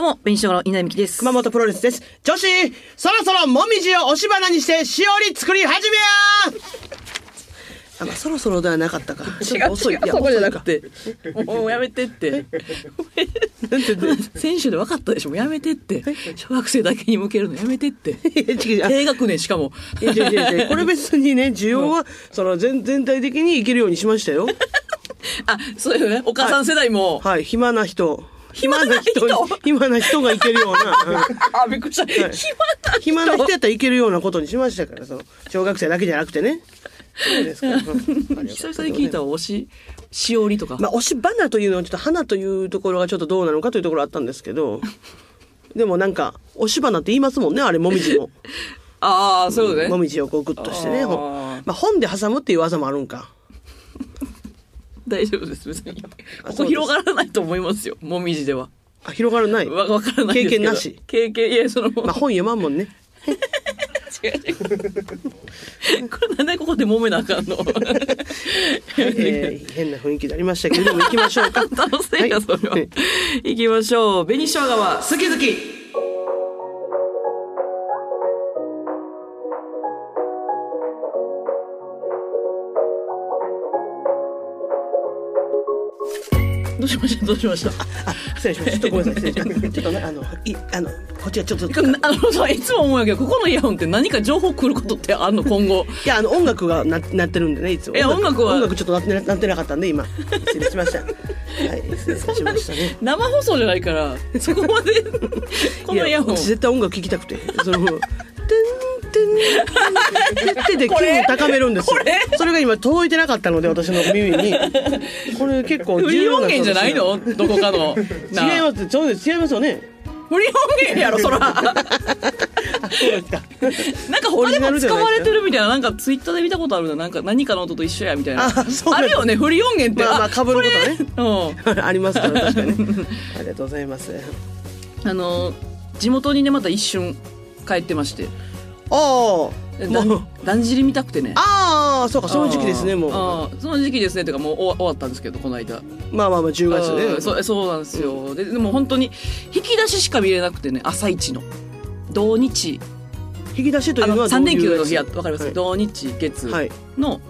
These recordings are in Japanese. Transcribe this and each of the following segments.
どうも、紅しょうがの稲美希です。熊本プロレスです。女子、そろそろもみじを押し花にして、しおり作り始めやあ、まあ、そろそろではなかったか。ちょっと遅い。違う、そこじゃなくて。もうやめてって。選手で分かったでしょもうやめてって。小学生だけに向けるのやめてって。低学年しかも。いや違う違う違うこれ別にね、需要は、その全、全体的にいけるようにしましたよ。あ、そうよね。お母さん世代も。はい、暇な人。暇な人に暇な人がいけるような。う んあ、びっくりした。暇な人。暇な人やったらいけるようなことにしましたから、その、小学生だけじゃなくてね。そうですか久々に聞いたわ推し、しおりとか。まあ、押し花というのはちょっと花というところがちょっとどうなのかというところあったんですけど、でもなんか、押し花って言いますもんね、あれ、もみじも。ああ、そうね。もみじをこうグッとしてね。まあ、本で挟むっていう技もあるんか。大丈夫です、別に。ここ広がらないと思いますよ。もみじでは。あ、広がるない？わ、わからない。経験なし？経験、いや、その、まあ、本読まんもんね。違 う違う。これなんでここで揉めなあかんの？えー変な雰囲気になりましたけど、でも行きましょうか。楽しいや、それは。はい行きましょう。紅生姜は好き好き。しました？どうしました？あ、失礼しました。ちょっとごめんなさい。ちょっとね、あの、い、あの、こっちがちょっと。いあのさ、いつも思うんやけど、ここのイヤホンって何か情報来ることってあんの？今後。や、あの、音楽がな、なってるんでね、いつも。いや音楽は？音楽ちょっとなってななってなかったんで、今。失礼しました。はい、失礼しましたね。生放送じゃないから、そこまで、このイヤホン。私絶対音楽聴きたくてその「てんてんてんてん」で気分高めるんですよ。それが今届いてなかったので私の耳に。これ結構フリー音源じゃないの？のどこかの。違います。そうです。違いますよね。フリー音源やろ、そら。あそうですか。なんか他でも使われてるみたいな、なんかツイッターで見たことあるな。なんか何かの音と一緒や、みたいな。あるよね、フリー音源って。まあまあ被ることね。うん。ありますから確かにね。ありがとうございます。あの、地元にね、また一瞬帰ってまして。ああ だだんじり見たくてね。ああそうかその時期ですねもう。その時期ですね。てかもう終わ終わったんですけど、この間。まあまあまあ10月うんねそうそうなんですよ、ででも本当に引き出ししか見れなくてね朝一の。土日。引き出しというのはどう3連休の日やわかります、はい。土日月はい。の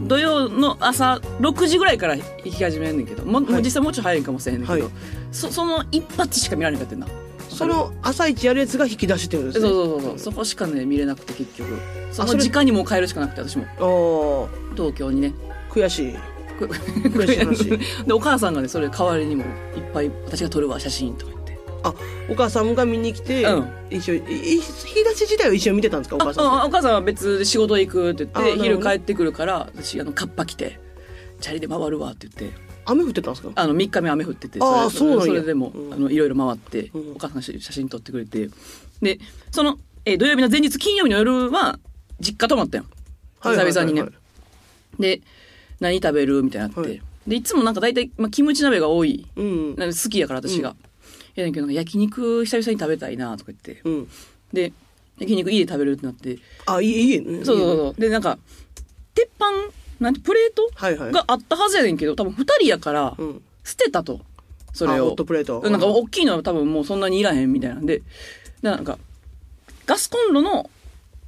土曜の朝6時ぐらいから引き始めんねんけども,、も実際もうちょい早いんかもしれへんねんけど、はい。そその一発しか見られなかったんなその朝一やるやつが引き出しっていうんですそうねそうそうそう。そこしかね見れなくて結局。その時間にもう帰るしかなくて私も。あ東京にね。あ悔しい。く 悔しい話。でお母さんがねそれ代わりにもいっぱい私が撮るわ写真とか言って。あお母さんが見に来て、うん。一緒引き出し自体は一緒に見てたんですか？お母さんああお母さんは別で仕事行くって言って昼帰ってくるから私あのカッパ着てチャリで回るわって言って雨降ってたんですか？あの3日目雨降っててそれそれでも、うん。あのいろいろ回って、うん。お母さんが写真撮ってくれて。でその、えー土曜日の前日金曜日の夜は実家泊まったよ。久々にね。で何食べるみたいになって、はい。でいつもなんか大体、まあ、キムチ鍋が多い。うん。なんか好きやから私が、うん。いやだけどなんか焼肉久々に食べたいなとか言って。うん。で焼肉家で食べるってなって。あいいいいね。そうそうそう。でなんか鉄板なんてプレートがあったはずやねんけど多分2人やからうん。捨てたと。それを。あホットプレート。なんか大きいのは多分もうそんなにいらへんみたいなんで。でなんかガスコンロの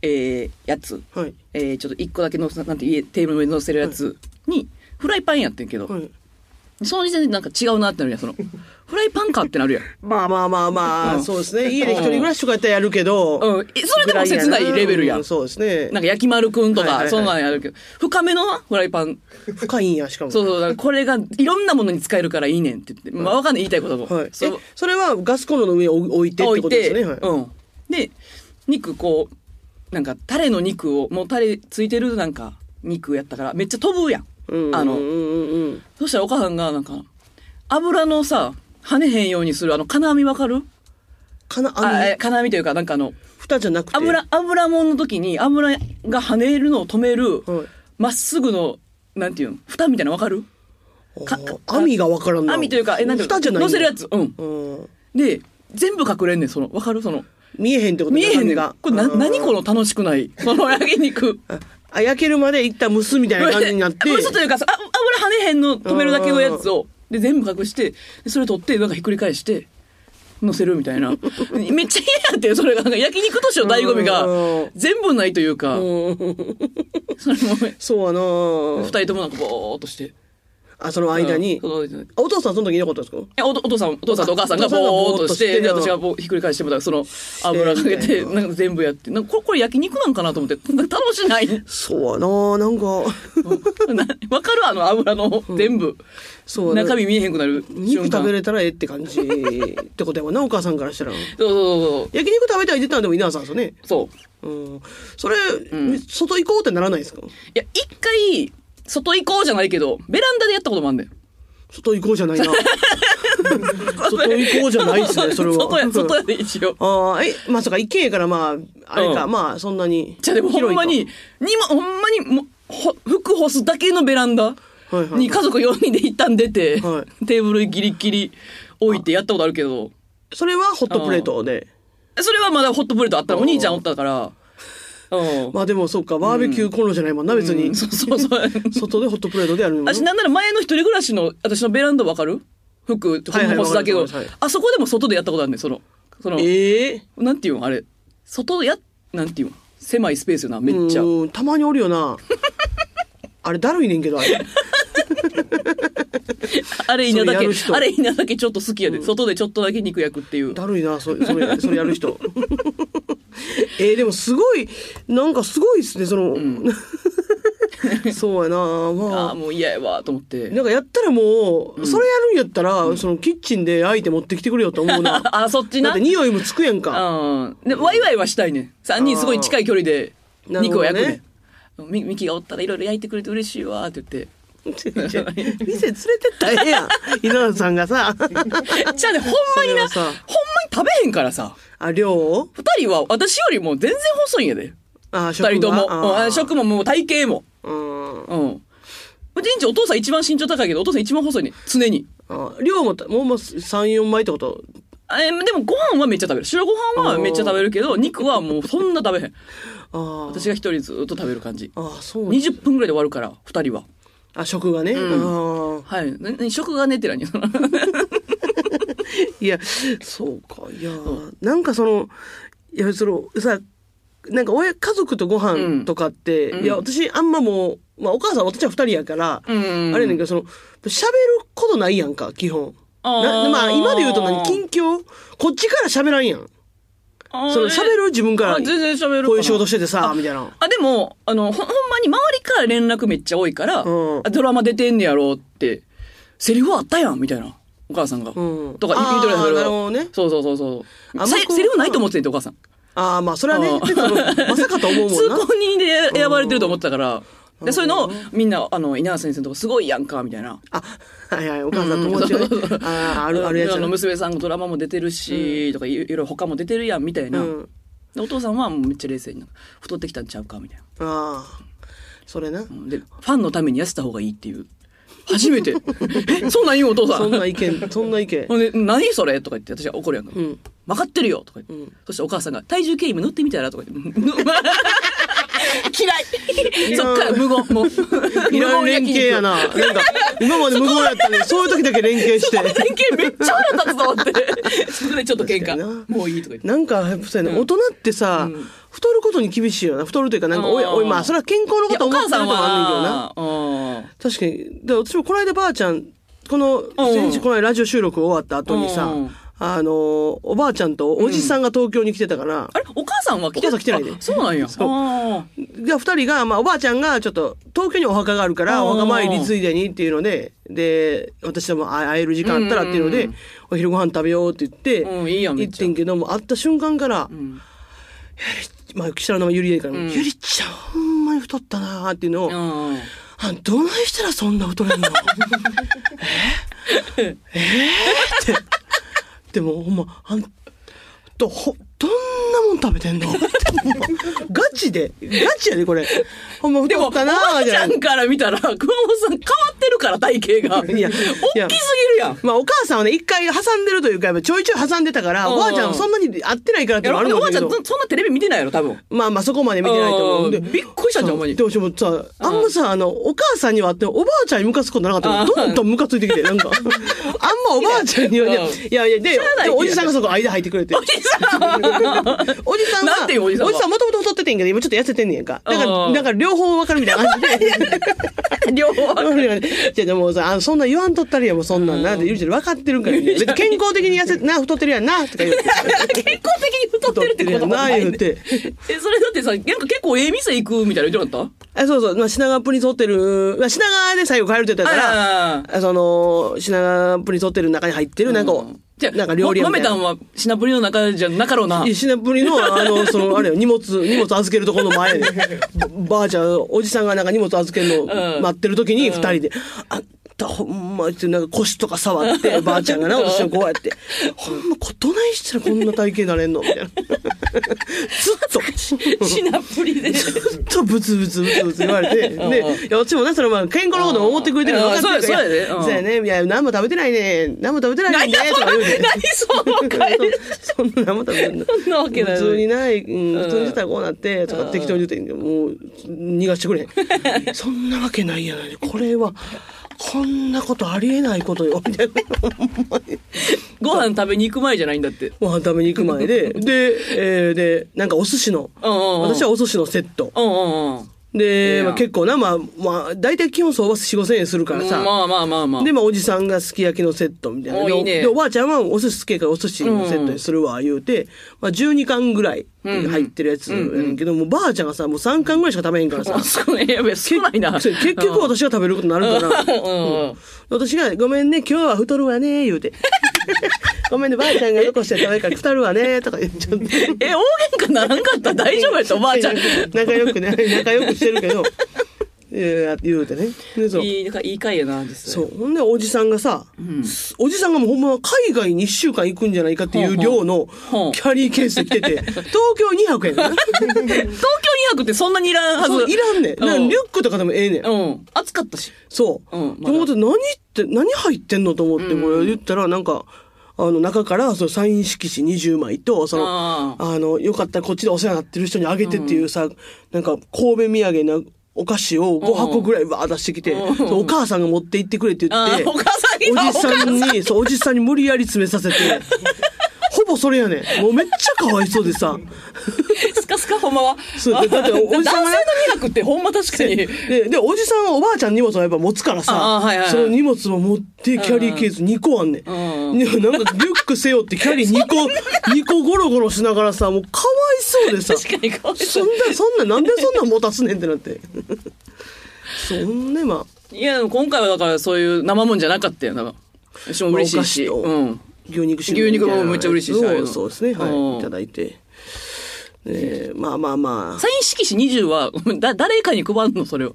えーやつ、はい。えーちょっと1個だけのせなんて家テーブルの上に乗せるやつにフライパンやってんけど、はい。その時点でなんか違うなってなるやんその フライパンかってなるやん。まあまあまあまあ、うん。そうですね。家で一人暮らしとかやったらやるけど、うん。えそれでも切ないレベルやん。うそうですね。なんか焼き丸くんとはいはいはい。かそんなんやるけど。深めのフライパン。深いんやしかも。そうそう、だからこれがいろんなものに使えるからいいねんって言って、まあわかんない言いたいことも。はい、えそう。それはガスコンロの上に置置いてって置いて、ことですよね、はい。うん。で、肉こう、なんかタレの肉を、もうタレついてるなんか肉やったからめっちゃ飛ぶやん。うん、あのうんうん。うんそしたらお母さんがなんか、油のさ、跳ねへんようにする。あの金網わかる？かなあえあの金網というかなんかあの、蓋じゃなくて？油、油もんの時に油が跳ねるのを止める、はい。まっすぐの、なんていうの蓋みたいなのわかる？か網がわからんな。網というか、え、なんていう蓋じゃない乗せるやつ。うん。うん。で、全部隠れんねん、その、わかる？その、見えへんってこと見えへんねん。が？これな、何この楽しくない、その焼肉。あ焼けるまで一旦蒸すみたいな感じになって。嘘というかさ、あ油跳ねへんの止めるだけのやつを、で、全部隠して、でそれ取って、なんかひっくり返して、乗せるみたいな。めっちゃ嫌やって、それが。焼肉としての醍醐味うんが、全部ないというか、それも、そうやな二人ともなんかボーっとして。あ、その間に。うんお父さんその時いなかったですか？えおお父さん、お父さんとお母さんがボーっとして、で、私がひっくり返してもらその油かけて、ななんか全部やって、なんかこれ、これ焼肉なんかなと思って、なんか楽しない。そうやななんか、なわかるあの油の全部。そうやな中身見えへんくなる肉。食べれたらええって感じってことやもんな、お母さんからしたら。そうそうそう焼肉食べたいって言ったのでも稲田さんですよね。そう。そう。うん。それ、ん外行こうってならないですか？いや、一回、外行こうじゃないけど、ベランダでやったこともあんねん。外行こうじゃないな。外行こうじゃないですね、それは。外や、外やで一応。ああ、え、まあそうか、一軒家からまあ、あれか、うんまあそんなに。じゃあでもほんまに、にま、ほんまにもう、ほ服干すだけのベランダに家族4人で一旦出て、はテーブルギリギリ置いてやったことあるけど、それはホットプレートで。それはまだホットプレートあったらお兄ちゃんおったから、うん。まあでもそうか、バーベキューコンロじゃないもんな、別に。うん。そうそうそう。外でホットプレートでやる私なんなら前の一人暮らしの私のベランダわかる？服はいはい干すだけど、あそこでも外でやったことあるねんその。その、ええなんていうのあれ。外やなんていうの狭いスペースよなめっちゃ。うんたまにおるよな。あれだるいねんけど、あれ。あれ稲だけあれ稲だけちょっと好きやで、外でちょっとだけ肉焼くっていう。だるいな、そ それ、それやる人。えー、でもすごい、なんかすごいっすね、その、そうやな、あまあ。あもう嫌やわと思って。なんかやったらもう、それやるんやったら、そのキッチンで焼いて持ってきてくれよと思うな。あそっちな。だって匂いもつくやんか。うん。でワイワイはしたいねん。3人すごい近い距離で肉を焼くねん。みミキがおったらいろいろ焼いてくれて嬉しいわって言って 店連れてったらええやん。稲田さんがさ、じゃあねほんまになほんまに食べへんからさあ、量を？二人は私よりも全然細いんやで。あ、二人とも。あうん食ももう体型も。うん。うん。うちんちお父さん一番身長高いけど、お父さん一番細いね。常に。あ量も、もうもう3、4枚ってこと？あえでもご飯はめっちゃ食べる。白ご飯はめっちゃ食べるけど、肉はもうそんな食べへん。ああ。私が一人ずっと食べる感じ。ああ、そうなんだ20分ぐらいで終わるから、二人は。あ、食がね。ああ。はい。食がねって何？いや、そうか。いや、なんかその、いや、その、さ、なんか親、家族とご飯とかって、うんいや、私あんまもう、まあお母さん私は二人やから、うんあれやねんけど、その、喋ることないやんか、基本。あまあ今で言うと何、近況？こっちから喋らんやん。その喋る自分から。あ全然喋るこういう仕事しててさ、みたいな。あ、でも、あの、ほほんまに周りから連絡めっちゃ多いから、うんあドラマ出てんねやろって、セリフあったやんみたいな。お母さんが。うんとか言ってくれたあーなるほどねそうそうそうそう。あ向こうせセリフないと思ってんて、お母さん。ああ、まあそれはね、まさかと思うも通んな。行人で選ばれてると思ってたから、で、そういうのをみんな、あの、稲田先生のとこすごいやんか、みたいな。あ、はいはい、お母さん友達がね。ああ、ある、あるやつの娘さんがドラマも出てるし、とかいろいろ他も出てるやん、みたいな。うんでお父さんはもうめっちゃ冷静に太ってきたんちゃうかみたいな。ああ、それな。で、ファンのために痩せた方がいいっていう。初めて。え、そんなん言うお父さん？そんな意見、そんな意見。で、何それ？とか言って、私は怒るやんか。うん。分かってるよとか言って。うんそしてお母さんが、体重計今塗ってみたら？とか言って。嫌いそっから無言。もう。いらん連携やな。なんか、今まで無言やったのに、そういう時だけ連携して。連携めっちゃ腹立つぞって。そこでちょっと喧嘩。もういいとか言って。なんか、やっぱそうやね、大人ってさ、太ることに厳しいよな。太るというか、なんか、おい、うんおい、まあ、それは健康のことお母さん思ってるともあんねんけどな。は、確かに。で、私もこの間ばあちゃん、この、ん先日この間ラジオ収録終わった後にさうん、あの、おばあちゃんとおじさんが東京に来てたから、あれお母さんは来てお母さん来てないで。あそうなんや。そう。あで、二人が、まあ、おばあちゃんがちょっと、東京にお墓があるから、うん。お墓参りついでにっていうので、で、私とも会える時間あったらっていうのでうん、お昼ご飯食べようって言って、うんいいやん行ってんけども、会った瞬間からー、うん。まあ、下の名前ゆりえから、ん。ゆりちゃんほんまに太ったなーっていうのを、うんあどないしたらそんな太れんの？え？え？ー、って。でもほんま、あんと、ほ、どんなもん食べてんの？ガチで？ガチやでこれ。ほんま太ったな？あ。ちゃじゃんから見たら、熊本さん変わってるから、体型が。いや大きすぎるやん。まあお母さんはね一回挟んでるというかちょいちょい挟んでたからうん。おばあちゃんはそんなに合ってないからってあるんおばあちゃん、だけどそんなテレビ見てないやろ、多分。まあまあそこまで見てないと思う。ん。でうんびっくりしたんじゃんほんまに。でもしもさあんまさあのお母さんにはあってもおばあちゃんにムカつくことなかったからうん。どんどんムカついてきてなんか。あんまおばあちゃんにはいやうん。いやでおじさんがそこ間入ってくれて。おじさん おじさんはなんていうおじさんはもともと太っててんけど今ちょっと痩せてんねんか。だからうん。だから両方分かるみたいな感じで。両方。じゃあでもさあそんな言わんとったりやもうそんなんなん。て言うて分かってるんから別に健康的に痩せな太ってるやんなとか言うて。健康的に太ってるってこともないね。太ってるやんな言うて。え、それだってさ、なんか結構ええ店行くみたいな言ってなかっあそうそう、まあ、品川プリンスホテル、まあ、品川で最後帰るって言ったたから、あその、品川プリンスホテルの中に入ってる、なんか、じゃあ、なんか料理屋もみたいな。めたんはシナプリの中じゃなかろうな。いや品プリの、あの、その、あれよ、荷物、荷物預けるところの前で、ばばあちゃん、おじさんがなんか荷物預けるのうん待ってる時に、二人で、あんたほんま、ってなんか腰とか触って、ばあちゃんがな、私をこうやって、ほんま、こどないしたらこんな体型になれんのみたいな。ずっと。シナプリで。ずっとブツブツブツブツ言われて、で、いや、うちもな、それまあ、健康のことも思ってくれてるの分かってるからうんそうやそうやでうんそうやね。いや、何も食べてないね。何も食べてないね。とか言うて。何その会 そんな何も食べてない。そんなわけない普通にない、うん、普通にしてたらこうなって、とか適当に言って、もう、逃がしてくれ。そんなわけないやない。これは、こんなことありえないことよ、みたいな。ご飯食べに行く前じゃないんだって。ご飯食べに行く前で、で、えーで、なんかお寿司の、うんうんうん私はお寿司のセット。うんうんうん。で、まあ、結構な、まあ、まあ、大体基本相場4、5千円するからさ。まあまあまあまあ。で、まあ、おじさんがすき焼きのセットみたいな。いいねで、おばあちゃんはお寿司好きやからお寿司のセットにするわ、言うて、まあ、12貫ぐらい入ってるやつやねんけど、もうばあちゃんがさ、もう3貫ぐらいしか食べへんからさあ、。そうね。やべえ、少ないな。結局私が食べることになるから、うん。私が、ごめんね、今日は太るわね、言うて。ごめんね、ばあちゃんが残して食べるから太るわね、とか言っちゃって。え、大喧嘩ならんかったら大丈夫やったおばあちゃん。仲良くね、仲良くしてるけど、いや言うてね。でそういい、いい回やな、実際。そう。ほんで、おじさんがさ、おじさんがもうほんまは海外に1週間行くんじゃないかっていう量のキャリーケースで来てて、東京2泊やねんな。東京2泊ってそんなにいらんはず。いらんねん。なうんリュックとかでもええねん。うん。暑かったし。そう。うんまだで思って何って、何入ってんのと思って、これ言ったら、なんか、あの、中から、その、サイン色紙20枚と、その、ああの、よかったらこっちでお世話になってる人にあげてっていうさ、なんか、神戸土産なお菓子を5箱ぐらいわー出してきて、お母さんが持って行ってくれって言って、お母さんにおじさんに、そう、おじさんに無理やり詰めさせて、ほぼそれやねん。もうめっちゃかわいそうでさ。スカスカほんまは。そうだっておじさんが男性の2泊ってほんま確かに。で、で、おじさんはおばあちゃん荷物をやっぱ持つからさ、その荷物を持ってキャリーケース2個あんねん。なんかリュック背負ってキャリー 2個、2個ゴロゴロしながらさ、もうかわいそうでさ。確かにかわいそそんな、そんな、なんでそんなん持たすねんってなって。そんね、まあ、いや、今回はだからそういう生もんじゃなかったよな。私も嬉しいし。うん。牛肉牛肉もめっちゃ嬉しいしああいうのそうですね、うんはい。いただいて。えまあまあまあ。サイン色紙20は、だ、誰かに配るの？それを。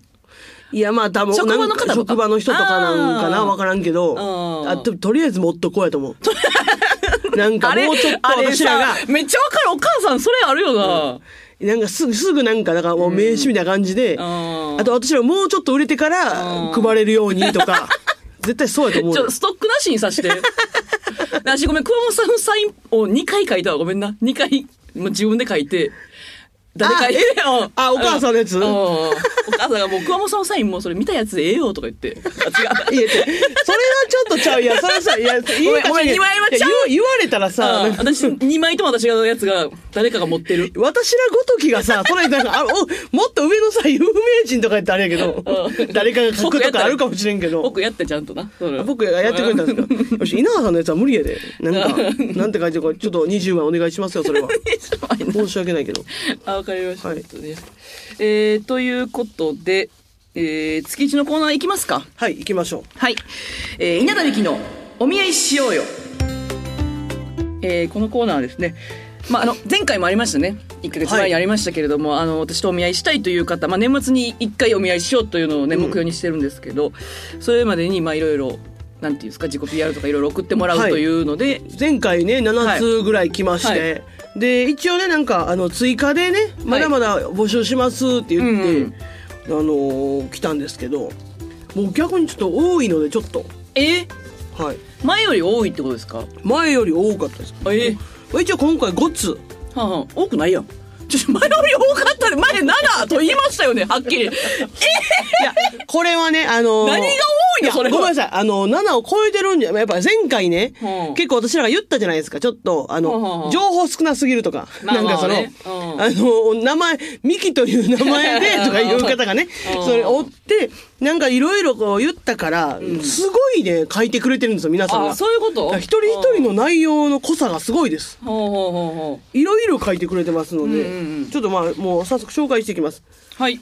いや、まあ多分、職場の方職場の人とかなんかな、わからんけど、うんあと、とりあえず持っとこうやと思う。なんかもうちょっとあれ私らがさ、めっちゃわかる。お母さん、それあるよな。なんかすぐ、すぐなんか、だからもう名刺みたいな感じで、んあと私らもうちょっと売れてから配れるようにとか、絶対そうやと思うよちょ、。ストックなしにさして。私ごめん、熊本さんのサインを2回書いたわ。ごめんな。2回、もう自分で書いて。誰書いてあえうんあお母さんのやつ？うんお母さんがもう熊本さんのサインもうそれ見たやつでええよとか言って。あ違う。いや、それはちょっとちゃう。いや、それさ、いや、言ごめんごめん二枚はちゃう言わ言われたらさ、うん私、2枚とも私がのやつが誰かが持ってる。私らごときがさ、それなんか、あおもっと上のさ、有名人とかやったらあれやけど、うん誰かが書くとかあるかもしれんけど、僕やってちゃんとな。僕がやってくれたんですか？よし、稲葉さんのやつは無理やで。なんか、なんて書いてるか、ちょっと20枚お願いしますよ、それは。申し訳ないけど。あ、わかりました。はいえー、ということで、えー、月一のコーナー行きますか？はい、行きましょはい。えー、稲田美希のお見合いしようよ。えー、このコーナーはですね、まあ、あの、前回もありましたね。1ヶ月前にありましたけれども、あの、私とお見合いしたいという方、まあ、年末に1回お見合いしようというのをね、目標にしてるんですけど、それまでに、まあ、いろいろ、なんていうんですか、自己 PR とかいろいろ送ってもらうはいというので、う。前回ね、7つぐらい来まして、はいで一応ねなんかあの追加でねまだまだ募集しますって言って、うん。あのー来たんですけどもう逆にちょっと多いのでちょっと。え？はい。前より多いってことですか？前より多かったですえ？一応今回5つ。はあはあ、多くないやん。ちょ、前より多かったで、前7と言いましたよね、はっきり。いやこれはねあのー何が多いのそれは。ごめんなさい。あの7を超えてるんじゃやっぱ前回ね、うん。結構私らが言ったじゃないですか。ちょっとあの、うんうんうん。情報少なすぎるとか、まあなんかその、まあの名前ミキという名前でとかいう方がねうん。それ追ってなんかいろいろこう言ったから、すごいね書いてくれてるんですよ皆さんが。あ、そういうこと？一人一人の内容の濃さがすごいです。いろいろ書いてくれてますので、ちょっとまあもう早速紹介していきます。はい。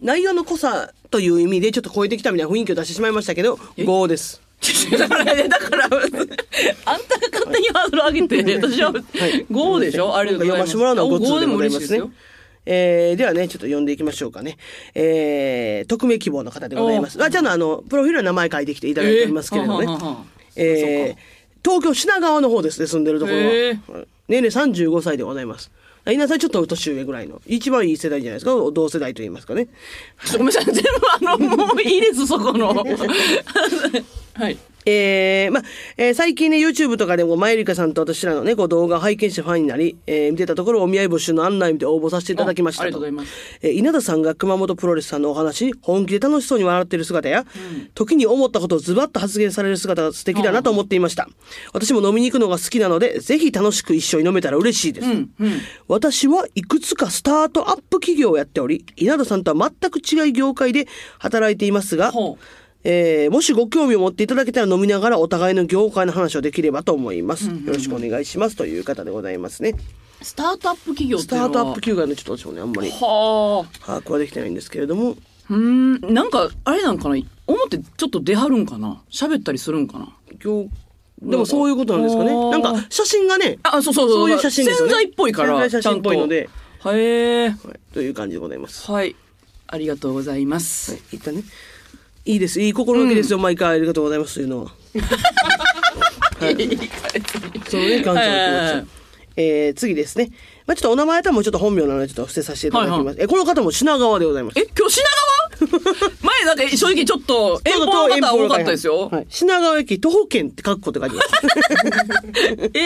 内容の濃さという意味でちょっと超えてきたみたいな雰囲気を出してしまいましたけど5です。だからね、だから、あんたが勝手にハードル上げて、私は5でしょ？あれ読ませてもらうのは5 5通ででも嬉しいですよ。。えー、ではね、ちょっと読んでいきましょうかね。えー、匿名希望の方でございます。あ、じゃあの、あの、プロフィールの名前書いてきていただいておりますけれどもね。えーははははえー、東京品川の方ですね、住んでるところは。年齢35歳でございます。稲さんちょっと年上ぐらいの。一番いい世代じゃないですか？同世代と言いますかね。ごめんなさい、全部あの、もういいです、そこの。はい。えー、まあ、えー最近ね、YouTube とかでも、まゆりかさんと私らのね、こう動画を拝見してファンになり、えー見てたところ、お見合い募集の案内見て応募させていただきましたと。あありがとうございますえー稲田さんが熊本プロレスさんのお話に本気で楽しそうに笑っている姿や、時に思ったことをズバッと発言される姿が素敵だなと思っていました。私も飲みに行くのが好きなので、ぜひ楽しく一緒に飲めたら嬉しいです。うん、うん。私はいくつかスタートアップ企業をやっており、稲田さんとは全く違い業界で働いていますがえーもしご興味を持っていただけたら飲みながらお互いの業界の話をできればと思います。よろしくお願いしますという方でございますね。スタートアップ企業っていうのは？スタートアップ企業がね、ちょっと私もね、あんまりはあ。把握はできてないんですけれども、うーん、なんか、あれなんかな？表ちょっと出はるんかな？喋ったりするんかな？業でもそういうことなんですかね。なんか写真がね、あ、そうそうそう。そういう写真ですよね潜在っぽいから。潜在写真っぽいので。へえ。はい、という感じでございます。はい。ありがとうございます。はい、一旦ね。いいです。いい心がけですよ。毎回ありがとうございますというのは。はい。そのね、感謝の気持ちはいを。えー、次ですね。まあちょっとお名前ともちょっと本名なのでちょっと伏せさせていただきます。はいえ、この方も品川でございます。え、今日品川？前なんか正直ちょっと遠方の方多かったですよ。はい。品川駅徒歩圏って書くこと書いてます。え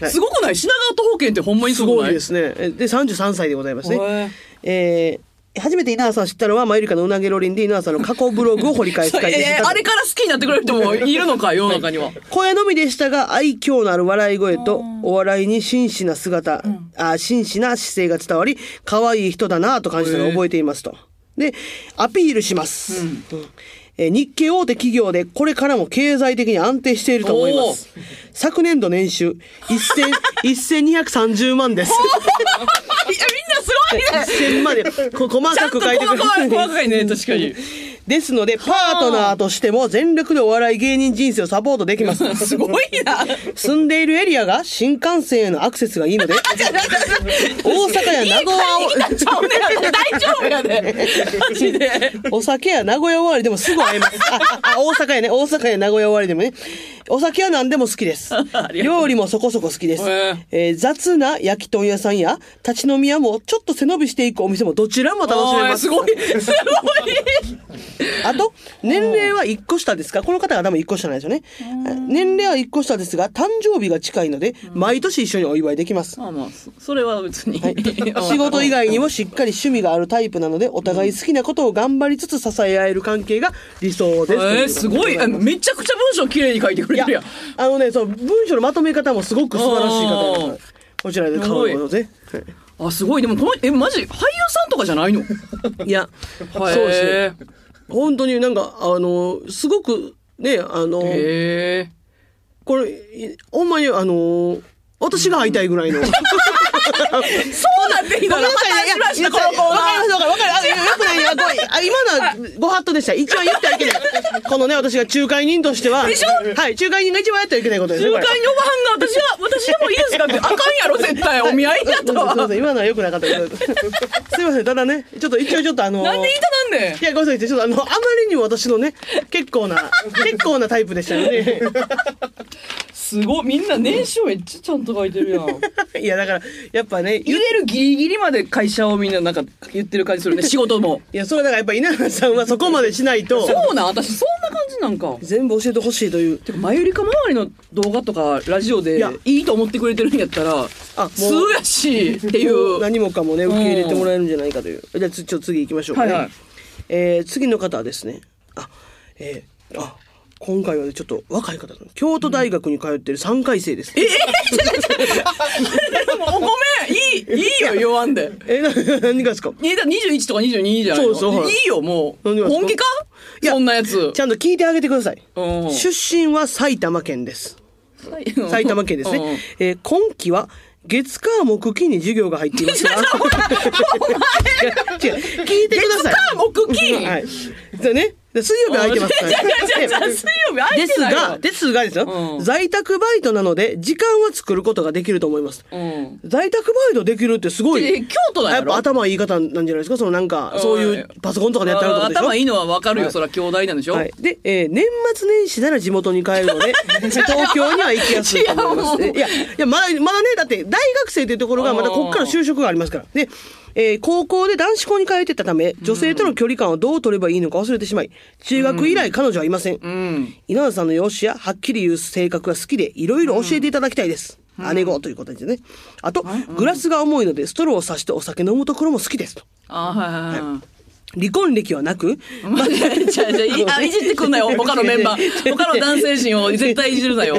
ー、はいすごくない？品川徒歩圏ってほんまにすすごい？ごいですね。えで、33歳でございますへね。えー、初めて稲田さん知ったのは、マユリカのうなげろりんで稲田さんの過去ブログを掘り返す回でした。えーあれから好きになってくれる人もいるのか、世の中には。声のみでしたが愛嬌のある笑い声とお笑いに真摯な姿、あ真摯な姿勢が伝わり可愛い人だなと感じたのを覚えていますと。でアピールします、うん。えー日系大手企業でこれからも経済的に安定していると思います。昨年度年収1000 1230 万です。いや、みんなすごいね。1000までこ細かく書いてくれ細かい、細かいね、確かに。ですのでパートナーとしても全力でお笑い芸人人生をサポートできます。すごいな。住んでいるエリアが新幹線へのアクセスがいいので。大阪や名古屋大丈夫。やで。マジで。お酒や名古屋終わりでもすぐ会えます。ああ大阪やね。大阪や名古屋終わりでもね。お酒は何でも好きです。料理もそこそこ好きです、へえ。ー雑な焼き豚屋さんや立ち飲み屋もちょっと背伸びしていくお店もどちらも楽しめます。すごい。すごい。あと、年齢は1個下ですか？この方が多分1個下なんですよね。年齢は1個下ですが、誕生日が近いので、毎年一緒にお祝いできます。まあまあ、そそれは別に。仕事以外にもしっかり趣味があるタイプなので、お互い好きなことを頑張りつつ支え合える関係が理想です。えー、すごい。えめちゃくちゃ文章綺麗に書いてくいやれてるやん。、あのね、そう、文章のまとめ方もすごく素晴らしい方あーです。こちらで買うので。はいあ、すごい。でもこの、え、マジ俳優さんとかじゃないの？いや、そうですね。本当になんか、あの、すごく、ね、あの。これ、いほんまにあの私が会いたいぐらいの。そうなってきたら、破綻しました、このコーわかり。ます、わかる、わかる。あ、よくないあ今のはご法度でした。一番言ってはいけない。このね、私が仲介人としては。でしょ？はい、仲介人が一番やってはいけないことです仲介におばはんが私は、私でもいいですか？って、あかんやろ、絶対お見合いだとすいまはせん今のは良くなかったすいませんただねちょっと一応ちょっとあのなんで言いたなんねんいや、ごめんなさい。ちょっとあの、あまりにも私のね、結構な、結構なタイプでしたよね。すごい。みんな年収めっちゃちゃんと書いてるやん。いや、だから、やっぱね、入れるギリギリまで会社をみんななんか言ってる感じするね仕事も。いや、それだからやっぱ稲原さんはそこまでしないと、そうなん私そんな感じなんか。全部教えてほしいという。てかマユリカ周りの動画とかラジオでいや。いいと思ってくれてるんやったらあもう。数やしっていう。何もかもね、受け入れてもらえるんじゃないかという。じゃあ、つちょっと次行きましょうかね。はいはい。えー次の方はですね、あ、えーあ、今回はね、ちょっと若い方の京都大学に通ってる3回生です。えもうごめんいいいいよ言わんでえ何がですかえだ21とか22じゃないそうそういいよもう本気かいやそんなやつちゃんと聞いてあげてください。出身は埼玉県です。埼玉県ですね。え今期は月火木金に授業が入っていますが。聞いてください。月火木金はい。でね、で水曜日空いてます。違う違う違う違う水曜日空いですてないわが、ですがですよ、うん在宅バイトなので、時間は作ることができると思います。うん在宅バイトできるってすごい。え京都なんやっぱ頭いい方なんじゃないですか？そのなんか、そういうパソコンとかでやってあるとでしょ？頭いいのは分かるよ、はいそら兄弟なんでしょ、はい。で、えー年末年始なら地元に帰るので、東京には行きやすいと思います。いや、いや、まだ、まだね、だって大学生というところがまだこっから就職がありますから。で、えー高校で男子校に通ってたため、女性との距離感をどう取ればいいのか忘れてしまい、中学以来彼女はいません。うん稲田さんの容姿やはっきり言う性格が好きで、いろいろ教えていただきたいです。姉子ということですね。あと、グラスが重いので、ストローを刺してお酒飲むところも好きですと。あはいはいはい、離婚歴はなく、まあ、じゃあじゃあ いじってくんなよ他のメンバー 他の男性陣を絶対いじるなよ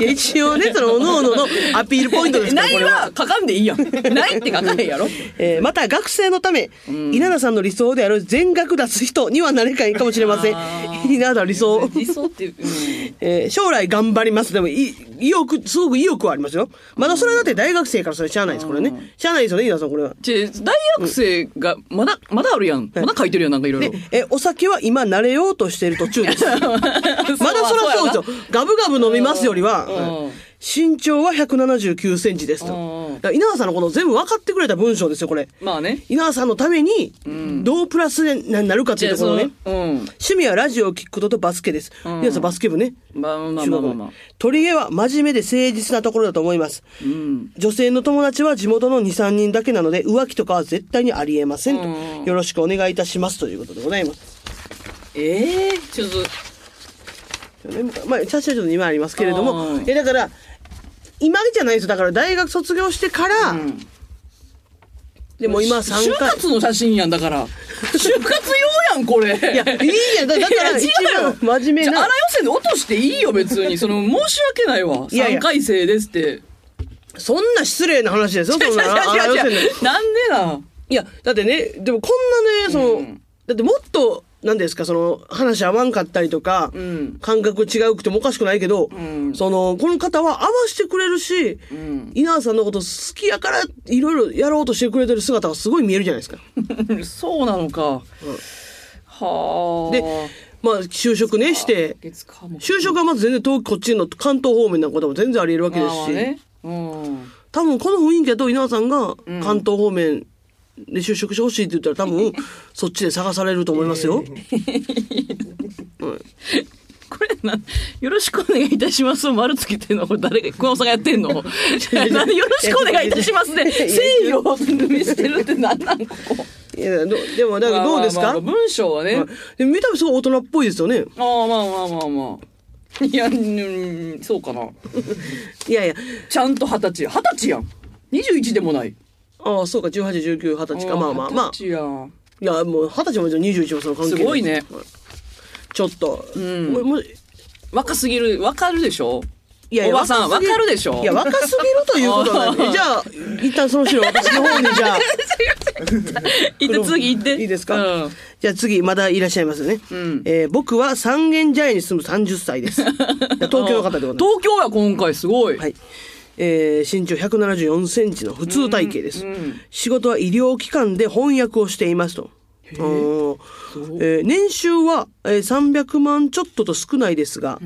一応ね、その、おのおののアピールポイントですないは。は書かんでいいやんないって書かへんやろえーまた学生のため、稲田さんの理想である全額出す人にはなれないかもしれません稲田の理想。理想っていう、うんえー将来頑張ります。でも、い意欲、すごく意欲はありますよ。まだそれはだって大学生からそれしゃあないです、これね。しゃあないですよね、稲田さん、これは。ち大学生がまだまだあるやんまだ書いてるやんなんかいろいろで、えーお酒は今慣れようとしている途中です。まだそりゃそうですよ。ガブガブ飲みますよりは、身長は179センチですと。うんだから稲田さんのこの全部分かってくれた文章ですよ、これ。まあね稲田さんのために、どうプラスになるかっていうところね。趣味はラジオを聞くこととバスケです。ん稲田さんバスケ部ね。まあまあまあまあまあ取り柄は真面目で誠実なところだと思います。うん女性の友達は地元の2、3人だけなので、浮気とかは絶対にありえませんと。うんよろしくお願いいたしますということでございます。ええちょっとねまあ、写真はちょっと2枚ありますけれども、うんえ、だから、今じゃないですよ。だから大学卒業してから、んでも今就3回。活の写真やんだから就活用やんこれいいや、いいやん。だだから一いや違うよ番真面目な荒。寄せで落としていいよ別にその申し訳ないわいやいや3回生ですってそんな失礼な話ですよ、そんな。あら違う違う違う寄せでなんでなん？いや、だってね、でもこんなね、その、うんだってもっと、なんですか、その、話合わんかったりとか、うん。感覚違うくてもおかしくないけど、ん。その、この方は合わせてくれるし、ん。稲田さんのこと好きやから、いろいろやろうとしてくれてる姿がすごい見えるじゃないですか。そうなのか、はあ。で、まあ、就職ね、して、就職はまず全然遠くこっちの関東方面のことも全然あり得るわけですし、まあね。うん。多分この雰囲気だと稲田さんが関東方面で就職してほしいって言ったら多分 そっちで探されると思いますよ。これな、よろしくお願いいたしますを丸つけてんの？これ誰が、熊尾さんがやってんの？よろしくお願いいたしますで、誠意を見せてるって何なんここ。いやどでもだどうですか、まあまあまあ文章はね。はいで見た目すごい大人っぽいですよね。ああ、まあまあまあまあ。いや、うん、そうかな。いやいや、ちゃんと二十歳。二十歳やん。21でもない。ああ、そうか、18、19、20歳か、まあまあまあ。いや、もう20歳も21もその関係すごいね。はいちょっと、んもう若すぎる。わかるでしょ？いやいやおばさん、わかるでしょ？いや、若すぎるということなんで、じゃあ、一旦その資料私の方にじゃあ、行って次行って？いいですか、うん。じゃあ次、まだいらっしゃいますね。んえー僕は三軒茶屋に住む30歳です。東京の方でございます。東京や、今回、すごい。はい。えー身長174センチの普通体型です。うんうん仕事は医療機関で翻訳をしていますと。えー年収は、えー300万ちょっとと少ないですが、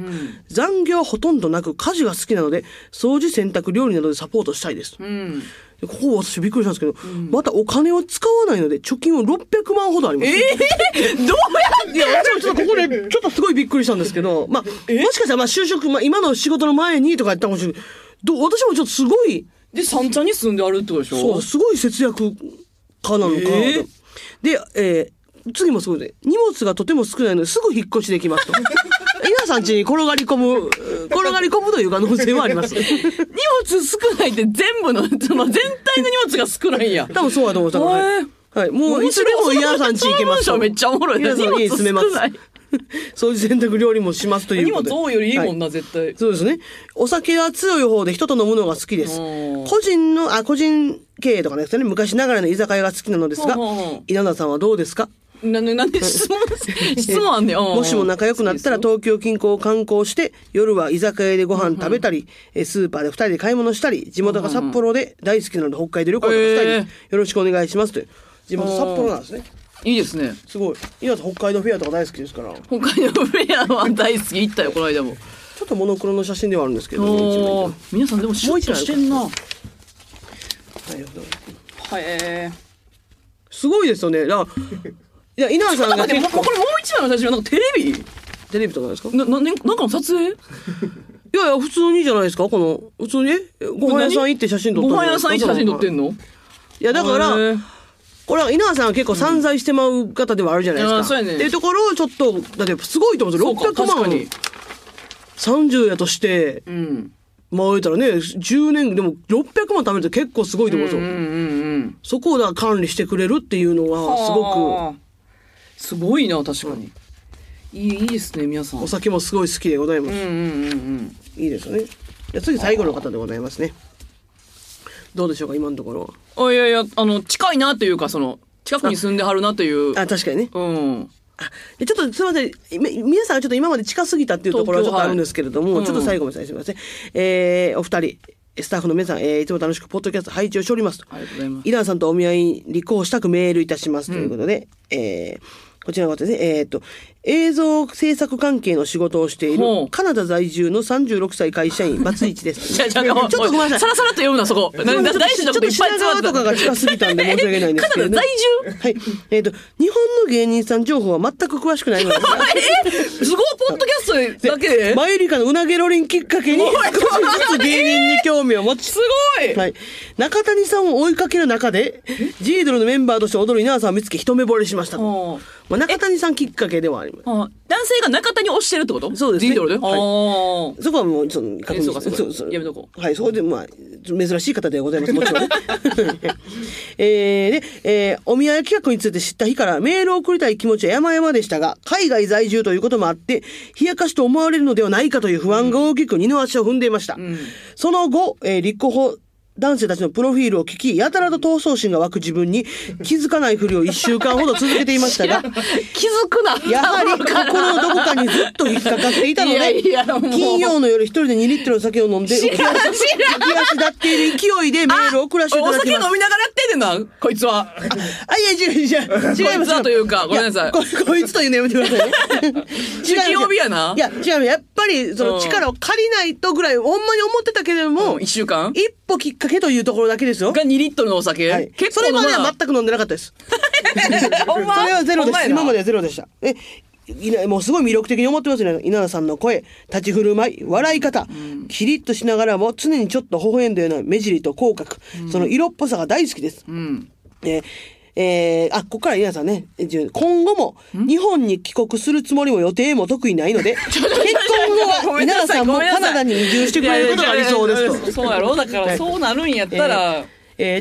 残業はほとんどなく家事が好きなので掃除洗濯料理などでサポートしたいです、うん。でここ私びっくりしたんですけど、またお金を使わないので貯金は600万ほどあります。えー、どうやって？いや、私もちょっとここで、ちょっとすごいびっくりしたんですけど、まあ、もしかしたら、まあ、就職、まあ、今の仕事の前にとかやったかもしれない。どう私もちょっとすごい、で、三茶に住んであるってことでしょ？そう、すごい節約家なのか。えー？で、えー次もそうで、荷物がとても少ないのですぐ引っ越しできますと。皆さん家に転がり込む、転がり込むという可能性はあります。荷物少ないって全部の、その全体の荷物が少ないんや。多分そうだと思う。はい。もういつでも皆さん家行けますめっちゃおもろいな皆さん家に住めます荷物少ない。掃除洗濯料理もしますという荷ことで。物多いよりいいもんはな、絶対。そうですね。お酒は強い方で人と飲むのが好きですうん。個人の、あ、個人経営とかですね、昔ながらの居酒屋が好きなのですがうんうんうん、稲田さんはどうですか？な、ななんで質問、質問あんねん。うんもしも仲良くなったら東京近郊を観光して、夜は居酒屋でご飯食べたり、えスーパーで二人で買い物したり、地元が札幌で大好きなので北海道旅行とかしたいです。よろしくお願いしますという。地元札幌なんですね。いいですね。すごい。稲田北海道フェアとか大好きですから。ち北海道フェアは大好き。行ったよ、この間も。ょっとモノクロの写真ではあるんですけど皆さんでもシュッとしてんな。ははい。えすごいですよね。だから いや、稲田さんがこれもう一枚の写真はなんかテレビ？テレビとかですか？な、な、ねなんかの撮影？いやいや、普通にじゃないですか？この、普通に？えご飯屋さん行って写真撮ったご飯屋さん行って写真撮ってんの？のいや、だから、これは稲田さんは結構散財してまう方ではあるじゃないですか。うんそうやねっていうところをちょっと、だってすごいと思うんですよ。そうか600万に。30やとして、うん。まあ言うたらね、10年、でも600万貯めるって結構すごいと思うんですよ。うんうんうん。そこをだ管理してくれるっていうのは、すごはあすごいな、確かに。いい、いいですね、皆さん。く、お酒もすごい好きでございます。うんうんうんうん。いいですよね。じゃあ次最後の方でございますね。どうでしょうか、今のところは。あ、いやいや、あの、近いなというか、その、近くに住んではるなという。あ、確かにね。うん。あでちょっとすみません。み皆さんがちょっと今まで近すぎたっていうところはちょっとあるんですけれども、はいちょっと最後まですみません。えー、お二人、スタッフの皆さん、えーいつも楽しくポッドキャスト配置をしております。ありがとうございますイランさんとお見合い立候補したくメールいたしますということで、えーこちらの方ですね、えーっと、映像制作関係の仕事をしているカナダ在住の36歳会社員、松市です。ちょっとごめんなさいさ。らさらと読むな、そこ。大事なこといっぱいちょっと品川とかが近すぎたんで申し訳ないんですけど、ね。カナダ在はい。えっ、と、日本の芸人さん情報は全く詳しくないので えすごい、ポッドキャストだけで？マユリカのうなげろりんきっかけに、少しずつ芸人に興味を持ち、すごいはい。中谷さんを追いかける中で、ジードルのメンバーとして踊る稲田さんを見つけ一目惚れしましたまあ、中谷さんきっかけではあります。あ男性が中田に押してるってこと？そうですね。はい。あそこはもう、その、確認えそうか。そうかやめとこう。はい、それで、まあ、珍しい方ではございます、もちろんね。えー、で、えー、お見合い企画について知った日からメールを送りたい気持ちは山々でしたが、海外在住ということもあって、冷やかしと思われるのではないかという不安が大きく二の足を踏んでいました。その後、えー立候補、男性たちのプロフィールを聞き、やたらと闘争心が湧く自分に気づかないふりを一週間ほど続けていましたが、う。気づくな。やはり心のどこかにずっと引っかかっていたので、いやいや金曜の夜一人で2リットルの酒を飲んで、浮き足立っている勢いでメールを送らせていたお酒飲だきます。みながらやってんねんな、こいつは。あ、いや、違う、違う、違います。こいつはというかごめんなさいやこ こいつというのやめてくださいね。違う曜日やないや、違う、やっぱり、そのうん力を借りないとぐらい、ほんまに思ってたけれども、一週間？一歩きっかけというところだけですよ。が2リットルのお酒、はい。結それまでは全く飲んでなかったです。それはゼロです。今まではゼロでした。え、もうすごい魅力的に思ってますね。稲田さんの声、立ち振る舞い、笑い方、キリッとしながらも常にちょっと微笑んだような目尻と口角、その色っぽさが大好きです。うん。えーえーあ、ここから稲田さんね、今後も日本に帰国するつもりも予定も特にないので、結婚後は稲田さんもカナダに移住してくれることが理想ですと。そうやろ。だから、そうなるんやったら、えー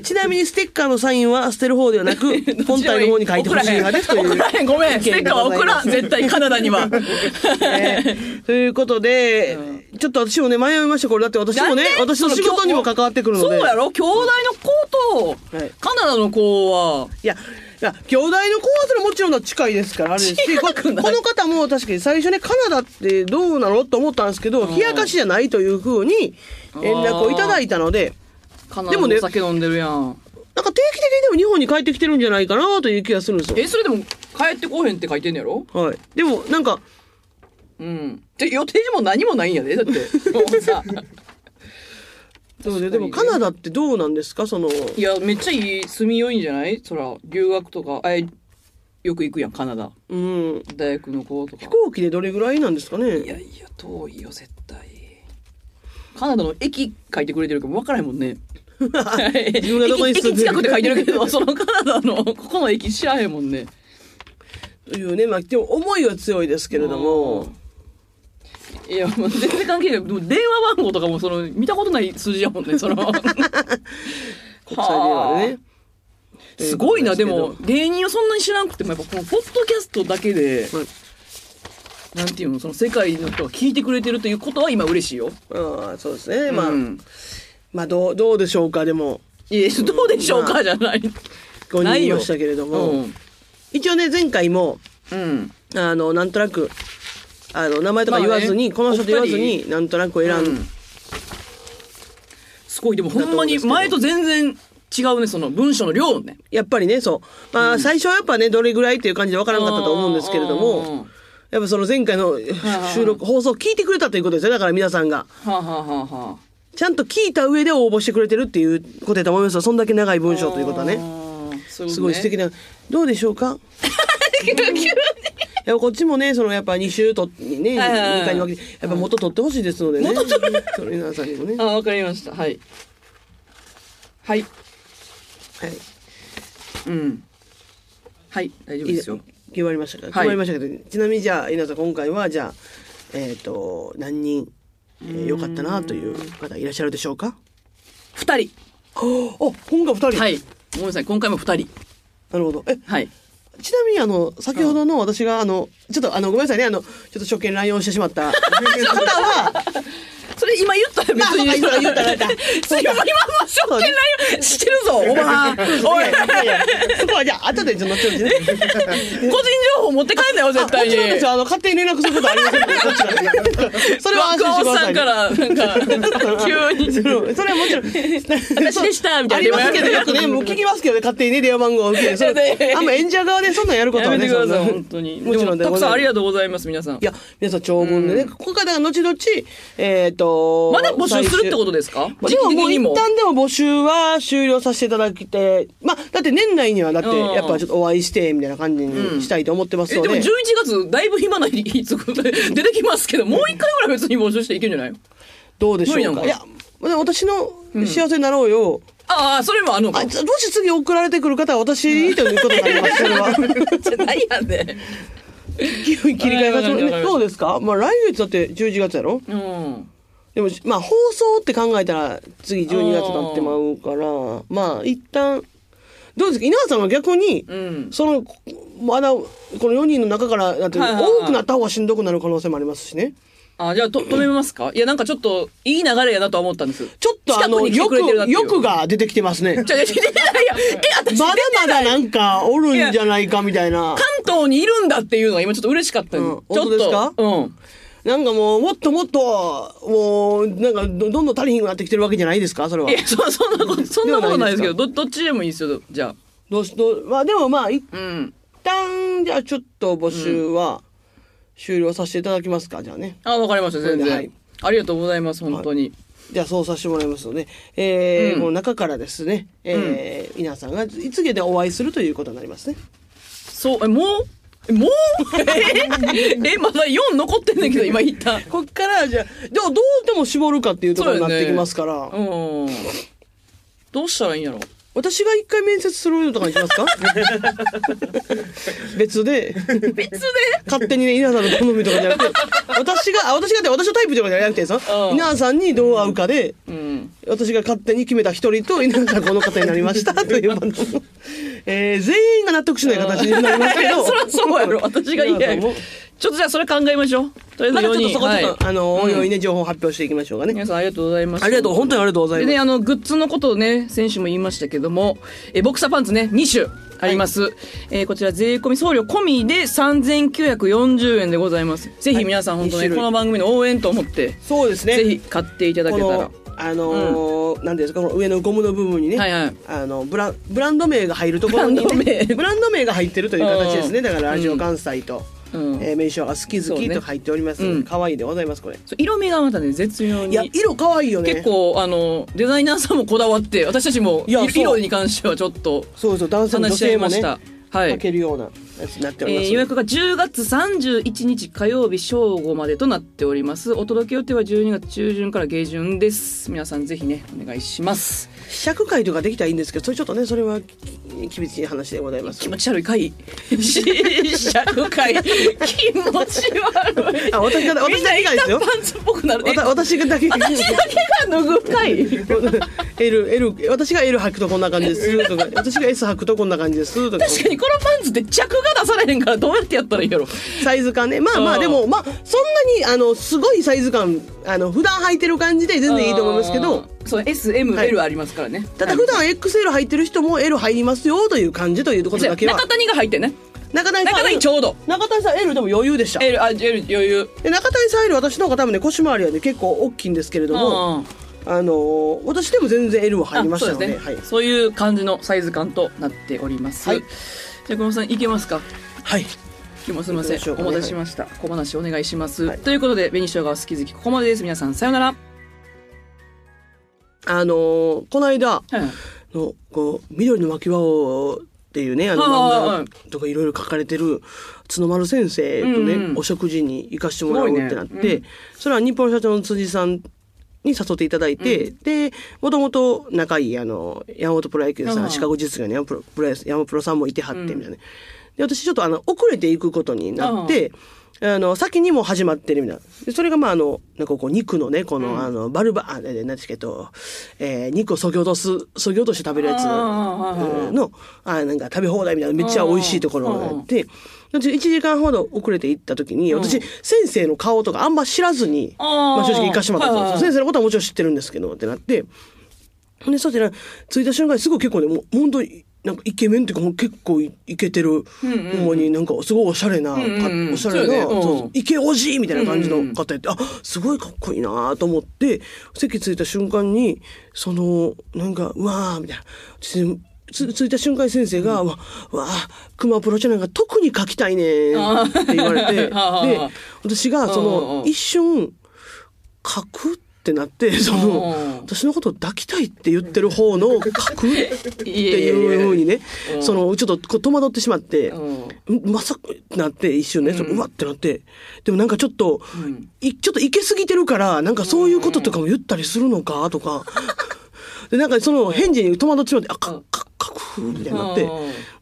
ちなみにステッカーのサインは捨てる方ではなく、本体の方に書いてほしい派ですという。送らへん、ごめん、ステッカーは送らん、絶対カナダには。えーということで、ちょっと私もね、迷いました、これ。だって私もね私の仕事にも関わってくるので。そうやろ？兄弟の子とはい、カナダの子は、いや、いや、兄弟の子はそれもちろん近いですから、あれですし、この方も確かに最初ね、カナダってどうなの？と思ったんですけど、冷やかしじゃないというふうに連絡をいただいたので、カナでもねダのお酒飲んでるやん。なんか定期的にでも日本に帰ってきてるんじゃないかなという気がするんですよ。えそれでも帰ってこうへんって書いてんのやろ？はい。でも、なんか、うん。で予定も何もないんやでだって。もうさ。そうででもカナダってどうなんですか？その、いやめっちゃいい住みよいんじゃない？そら留学とか。えよく行くやんカナダ。うん。大学の子とか。飛行機でどれぐらいなんですかいねやいや遠いよ絶対。カナダの駅書いてくれてるかも分からへんもんね自分がどこに住んでる近くで書いてるけど そのカナダのここの駅知らへんもんね。というね、まあ、でも思いは強いですけれども、いやもう全然関係ない。でも電話番号とかもその見たことない数字やもんねその。国際電話でね。すごいなでも芸人をそんなに知らなくてもやっぱこのポッドキャストだけで、はい。なんていうのその世界の人が聞いてくれてるということは今嬉しいよ、ああ、そうですね。まあ、うんまあ、どう、どうでしょうか、でも、いやどうでしょうかじゃない。5人いましたけれども、うん。一応ね、前回も、うん。あの、なんとなく、あの、名前とか言わずに、まあね。この人と言わずに、なんとなく選んうん。すごいでもほんまに前と全然違うねその文章の量ね。やっぱりね、そう。まあ、最初はやっぱね、どれぐらいっていう感じでわからなかったと思うんですけれども、やっぱその前回の収録、放送を聞いてくれたということですよ。だから皆さんが。はあ、はあはあはあ、ちゃんと聞いた上で応募してくれてるっていうことだと思いますよ。そんだけ長い文章ということはね。あーそううことねすごい素敵な。どうでしょうか？いやこっちもね、そのやっぱ2週とね、はいはいはい2回に分けて、やっぱ元取ってほしいですのでね。それ皆さんにもね。あわかりましたはいはいはい。うんはい大丈夫ですよ決まりましたか、はい決まりましたけど、ちなみにじゃあ、稲田さん、今回はじゃあ、えっ、と、何人、えー、よかったなという方いらっしゃるでしょうか？二人。あ、今回二人。はい。ごめんなさい。今回も二人。なるほど。え、はい。ちなみにあの、先ほどの私があの、ちょっとあの、ごめんなさいね、あの、ちょっと初見乱用してしまった。方は、それ今言ったら別に。まあまあ言ったら言ったら今今も証券ラインしてるぞおばおい。そこはじゃあ、後でちょっと後々ね。個人情報持って帰んなよ絶対に。あの、勝手に連絡することありません。それは安心してください、さんからなんか急に。それはもちろん。私でしたみたあいな。りますけど、よくね、もう聞きますけどね、勝手にね、電話番号を受けて。あんま演者側でそんなんやることやはね、本当に。もちろん。たくさんありががとうございます皆さん。いや、皆さん長文でね、ここから後々、えっ、と、まだ募集するってことですか？時でももう一期的にも。旦でも募集は終了させていただきて、まあ、だって年内にはだって、うん。やっぱちょっとお会いして、みたいな感じにしたいと思ってますえでもので。11月だいぶ暇な日 出てきますけどもう一回ぐらい別に募集していけるんじゃないどうでしょうか？いや、私の幸せになろうよ。ああそれもあんのもし次送られてくる方は私ということになります、それは。じゃないやで 切り替えがちょうどね。わかりましたどうですか？まあ来月だって11月やろ？うんでも、まあ放送って考えたら次12月になってまうから、まあ一旦、どうですか？稲葉さんは逆に、うん。その、まだ、この4人の中から、だって多くなった方がしんどくなる可能性もありますしね。あじゃあと止めますか？いやなんかちょっといい流れやなとは思ったんです。ちょっとあの、欲欲が出てきてますね。じゃあいやいやえ私まだまだなんかおるんじゃないかみたいな。関東にいるんだっていうのが今ちょっと嬉しかったうんちょっとですかうんなんかもう、もっともっと、もう、なんかど、どんどん足りひんくなってきてるわけじゃないですか？それは。いやそ そんなことそんなことないですけどで どどっちでもいいですよじゃあ。どうし、どう、まあでもまあ、一うん。旦、じゃあちょっと募集は終了させていただきますか、じゃあね。あわかりました全然、はい。ありがとうございます本当に、じゃあそうさせてもらいますので、えーうん。この中からですね、えー皆さんがいつげでお会いするということになりますね。そうえもう？えもう？ええまだ4残ってんねんけど今言った。こっから、じゃあ、でもどうでも絞るかっていうところになってきますから、うん。どうしたらいいんやろ私が一回面接するとかにしますか？別で、別で？勝手にね、稲田さんの好みとかじゃなくて、私が、あ私がって私のタイプとかじゃなくてさ、うん稲田さんにどう会うかで、うん。私が勝手に決めた一人と、稲田さんこの方になりましたという番組えー全員が納得しない形になりますけど、そりゃそうやろ。私が嫌やちょっとじゃあそれ考えましょう。とりあえず4まだちょっと人。そこちょっと、はい。あの、おいおいうんね、情報を発表していきましょうかね。皆さんありがとうございます。ありがとう、本当にありがとうございます。でね、あの、グッズのことをね、先週も言いましたけども、え、ボクサーパンツね、2種あります。えーこちら税込み送料込みで3940円でございます。ぜひ皆さん本当ね、二種類。この番組の応援と思って、そうですね。ぜひ買っていただけたら。あのーなんていうんですかこの上のゴムの部分にね、はいはい。あのブラブランド名が入るところに、ね、ブランド名。ブランド名が入ってるという形ですね、うん。だからラジオ関西と、うんえー名称が好き好きと入っておりますので、可愛いでございますこれ。そう色味がまたね絶妙に。いや色可愛いよね。結構あのデザイナーさんもこだわって私たちもいやそう。色に関してはちょっとそうそう男性も女話し合い性もねました。はい。かけるようなえー予約が10月31日火曜日正午までとなっております。お届け予定は12月中旬から下旬です。皆さんぜひねお願いします。試写会とかできたらいいんですけどそれちょっとねそれはき厳しい話でございます。気持ち悪い会。試着会。気持ち悪い。あ私が私だけがですよ。パンツっぽくなる。私がだけ私だけが脱ぐ会。L L 私が L 履くとこんな感じです。とか私が S 履くとこんな感じです。とか。確かにこのパンツって着が出されへんからどうやってやったらいいやろ。サイズ感ね。まあまうん。あでもまあそんなにあのすごいサイズ感あの普段履いてる感じで全然いいと思いますけど。うん。そう SML、はい。ありますからね。ただ普段 XL 履いてる人も L 入りますよという感じということだけは。中谷が入ってね。中谷さんちょうど。中谷さん L でも余裕でした。L あ L 余裕。で中谷さん L 私の方が多分ね腰回りはね結構大きいんですけれどもうん。あのー私でも全然 L は入りましたのでね、はい。そういう感じのサイズ感となっております、はいじゃあ小野さんいけますか？はい。今日もすみません。お待たせしました。小話お願いします、はい。ということで紅生姜好き好きここまでです。皆さんさようなら、あのーこの間はい。のこう緑の巻き輪をっていうねあのはい漫画とかいろいろ書かれてる角丸先生とね、うんうん。お食事に行かしてもらおうってなって、ね。うん。それは日本社長の辻さんに誘っていただいて、でもともと仲いいあの山本プロ野球さん、うん。シカゴ実業の山プロプロ山プロさんもいてはってみたいなね、で私ちょっとあの遅れていくことになって、あの先にもう始まってるみたいな。でそれがまああのなんかこう肉のねこの,、あのバルバあ何ですけど、えー肉をそぎ落とすそぎ落として食べるやつのあなんか食べ放題みたいなめっちゃ美味しいところがあって。私1時間ほど遅れて行った時に、私、先生の顔とかあんま知らずに、まあ正直行かしてもらったんですよ。先生のことはもちろん知ってるんですけど、ってなって、で、そうやってな、着いた瞬間にすごい結構ね、もう本当に、なんかイケメンっていうかもう結構いイケてる、ほんまになんかすごいおしゃれな、うんうんおしゃれな、ね。イケおじいみたいな感じの方やって、あ、すごいかっこいいなと思って、席着いた瞬間に、その、なんか、うわーみたいな。つつ着いた瞬間に先生が、うわ、うわ熊プロちゃんなんか特に書きたいねんって言われて、で私がそうんうんうん。の一瞬、書くってなって、そのうん、私のことを抱きたいって言ってる方の書くっていうふうにね う、ん。その、ちょっとこう戸惑ってしまって、うん。まさかってなって一瞬ね、そのうわってなって、でもなんかちょっと、ん。いちょっといけすぎてるから、なんかそういうこととかも言ったりするのかとか、で、なんかその返事に戸惑ってしまって、あ、か、か、書くみたいになって、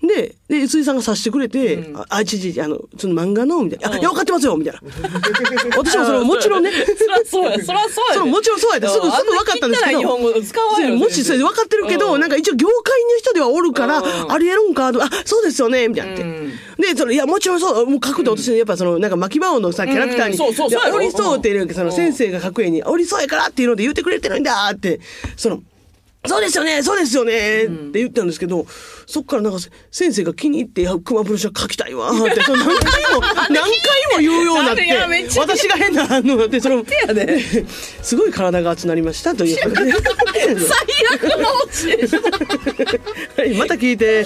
で、で、辻さんが察してくれて、あ、あ、ちちち、あの、その漫画の、みたいな、あ、いや、分かってますよみたいな。私もそれ ももちろんね、そらそうやそらそうやそうもちろんそうやで、すぐ、すぐ分かったんですけど。もしそれで分かってるけど、うん。なんか一応業界の人ではおるから、うん。ありえるんかと、あ、そうですよね、みたいなって。うん。で、その、いや、もちろんそう、もう書くと私、やっぱその、なんか巻き場王のさ、キャラクターに、うんそうそうそう。いややろおりそうっていうか、そのうん。先生が書く絵に、おりそうやからっていうので言ってくれてるんだって、その、そうですよね、そうですよね、って言ったんですけど、そっからなんか先生が気に入って、熊プロシャ書きたいわ、って、その何回も、何回も言うようになって私が変な反応で、その、やで すごい体が熱なりましたということで。最悪のはい、また聞いて。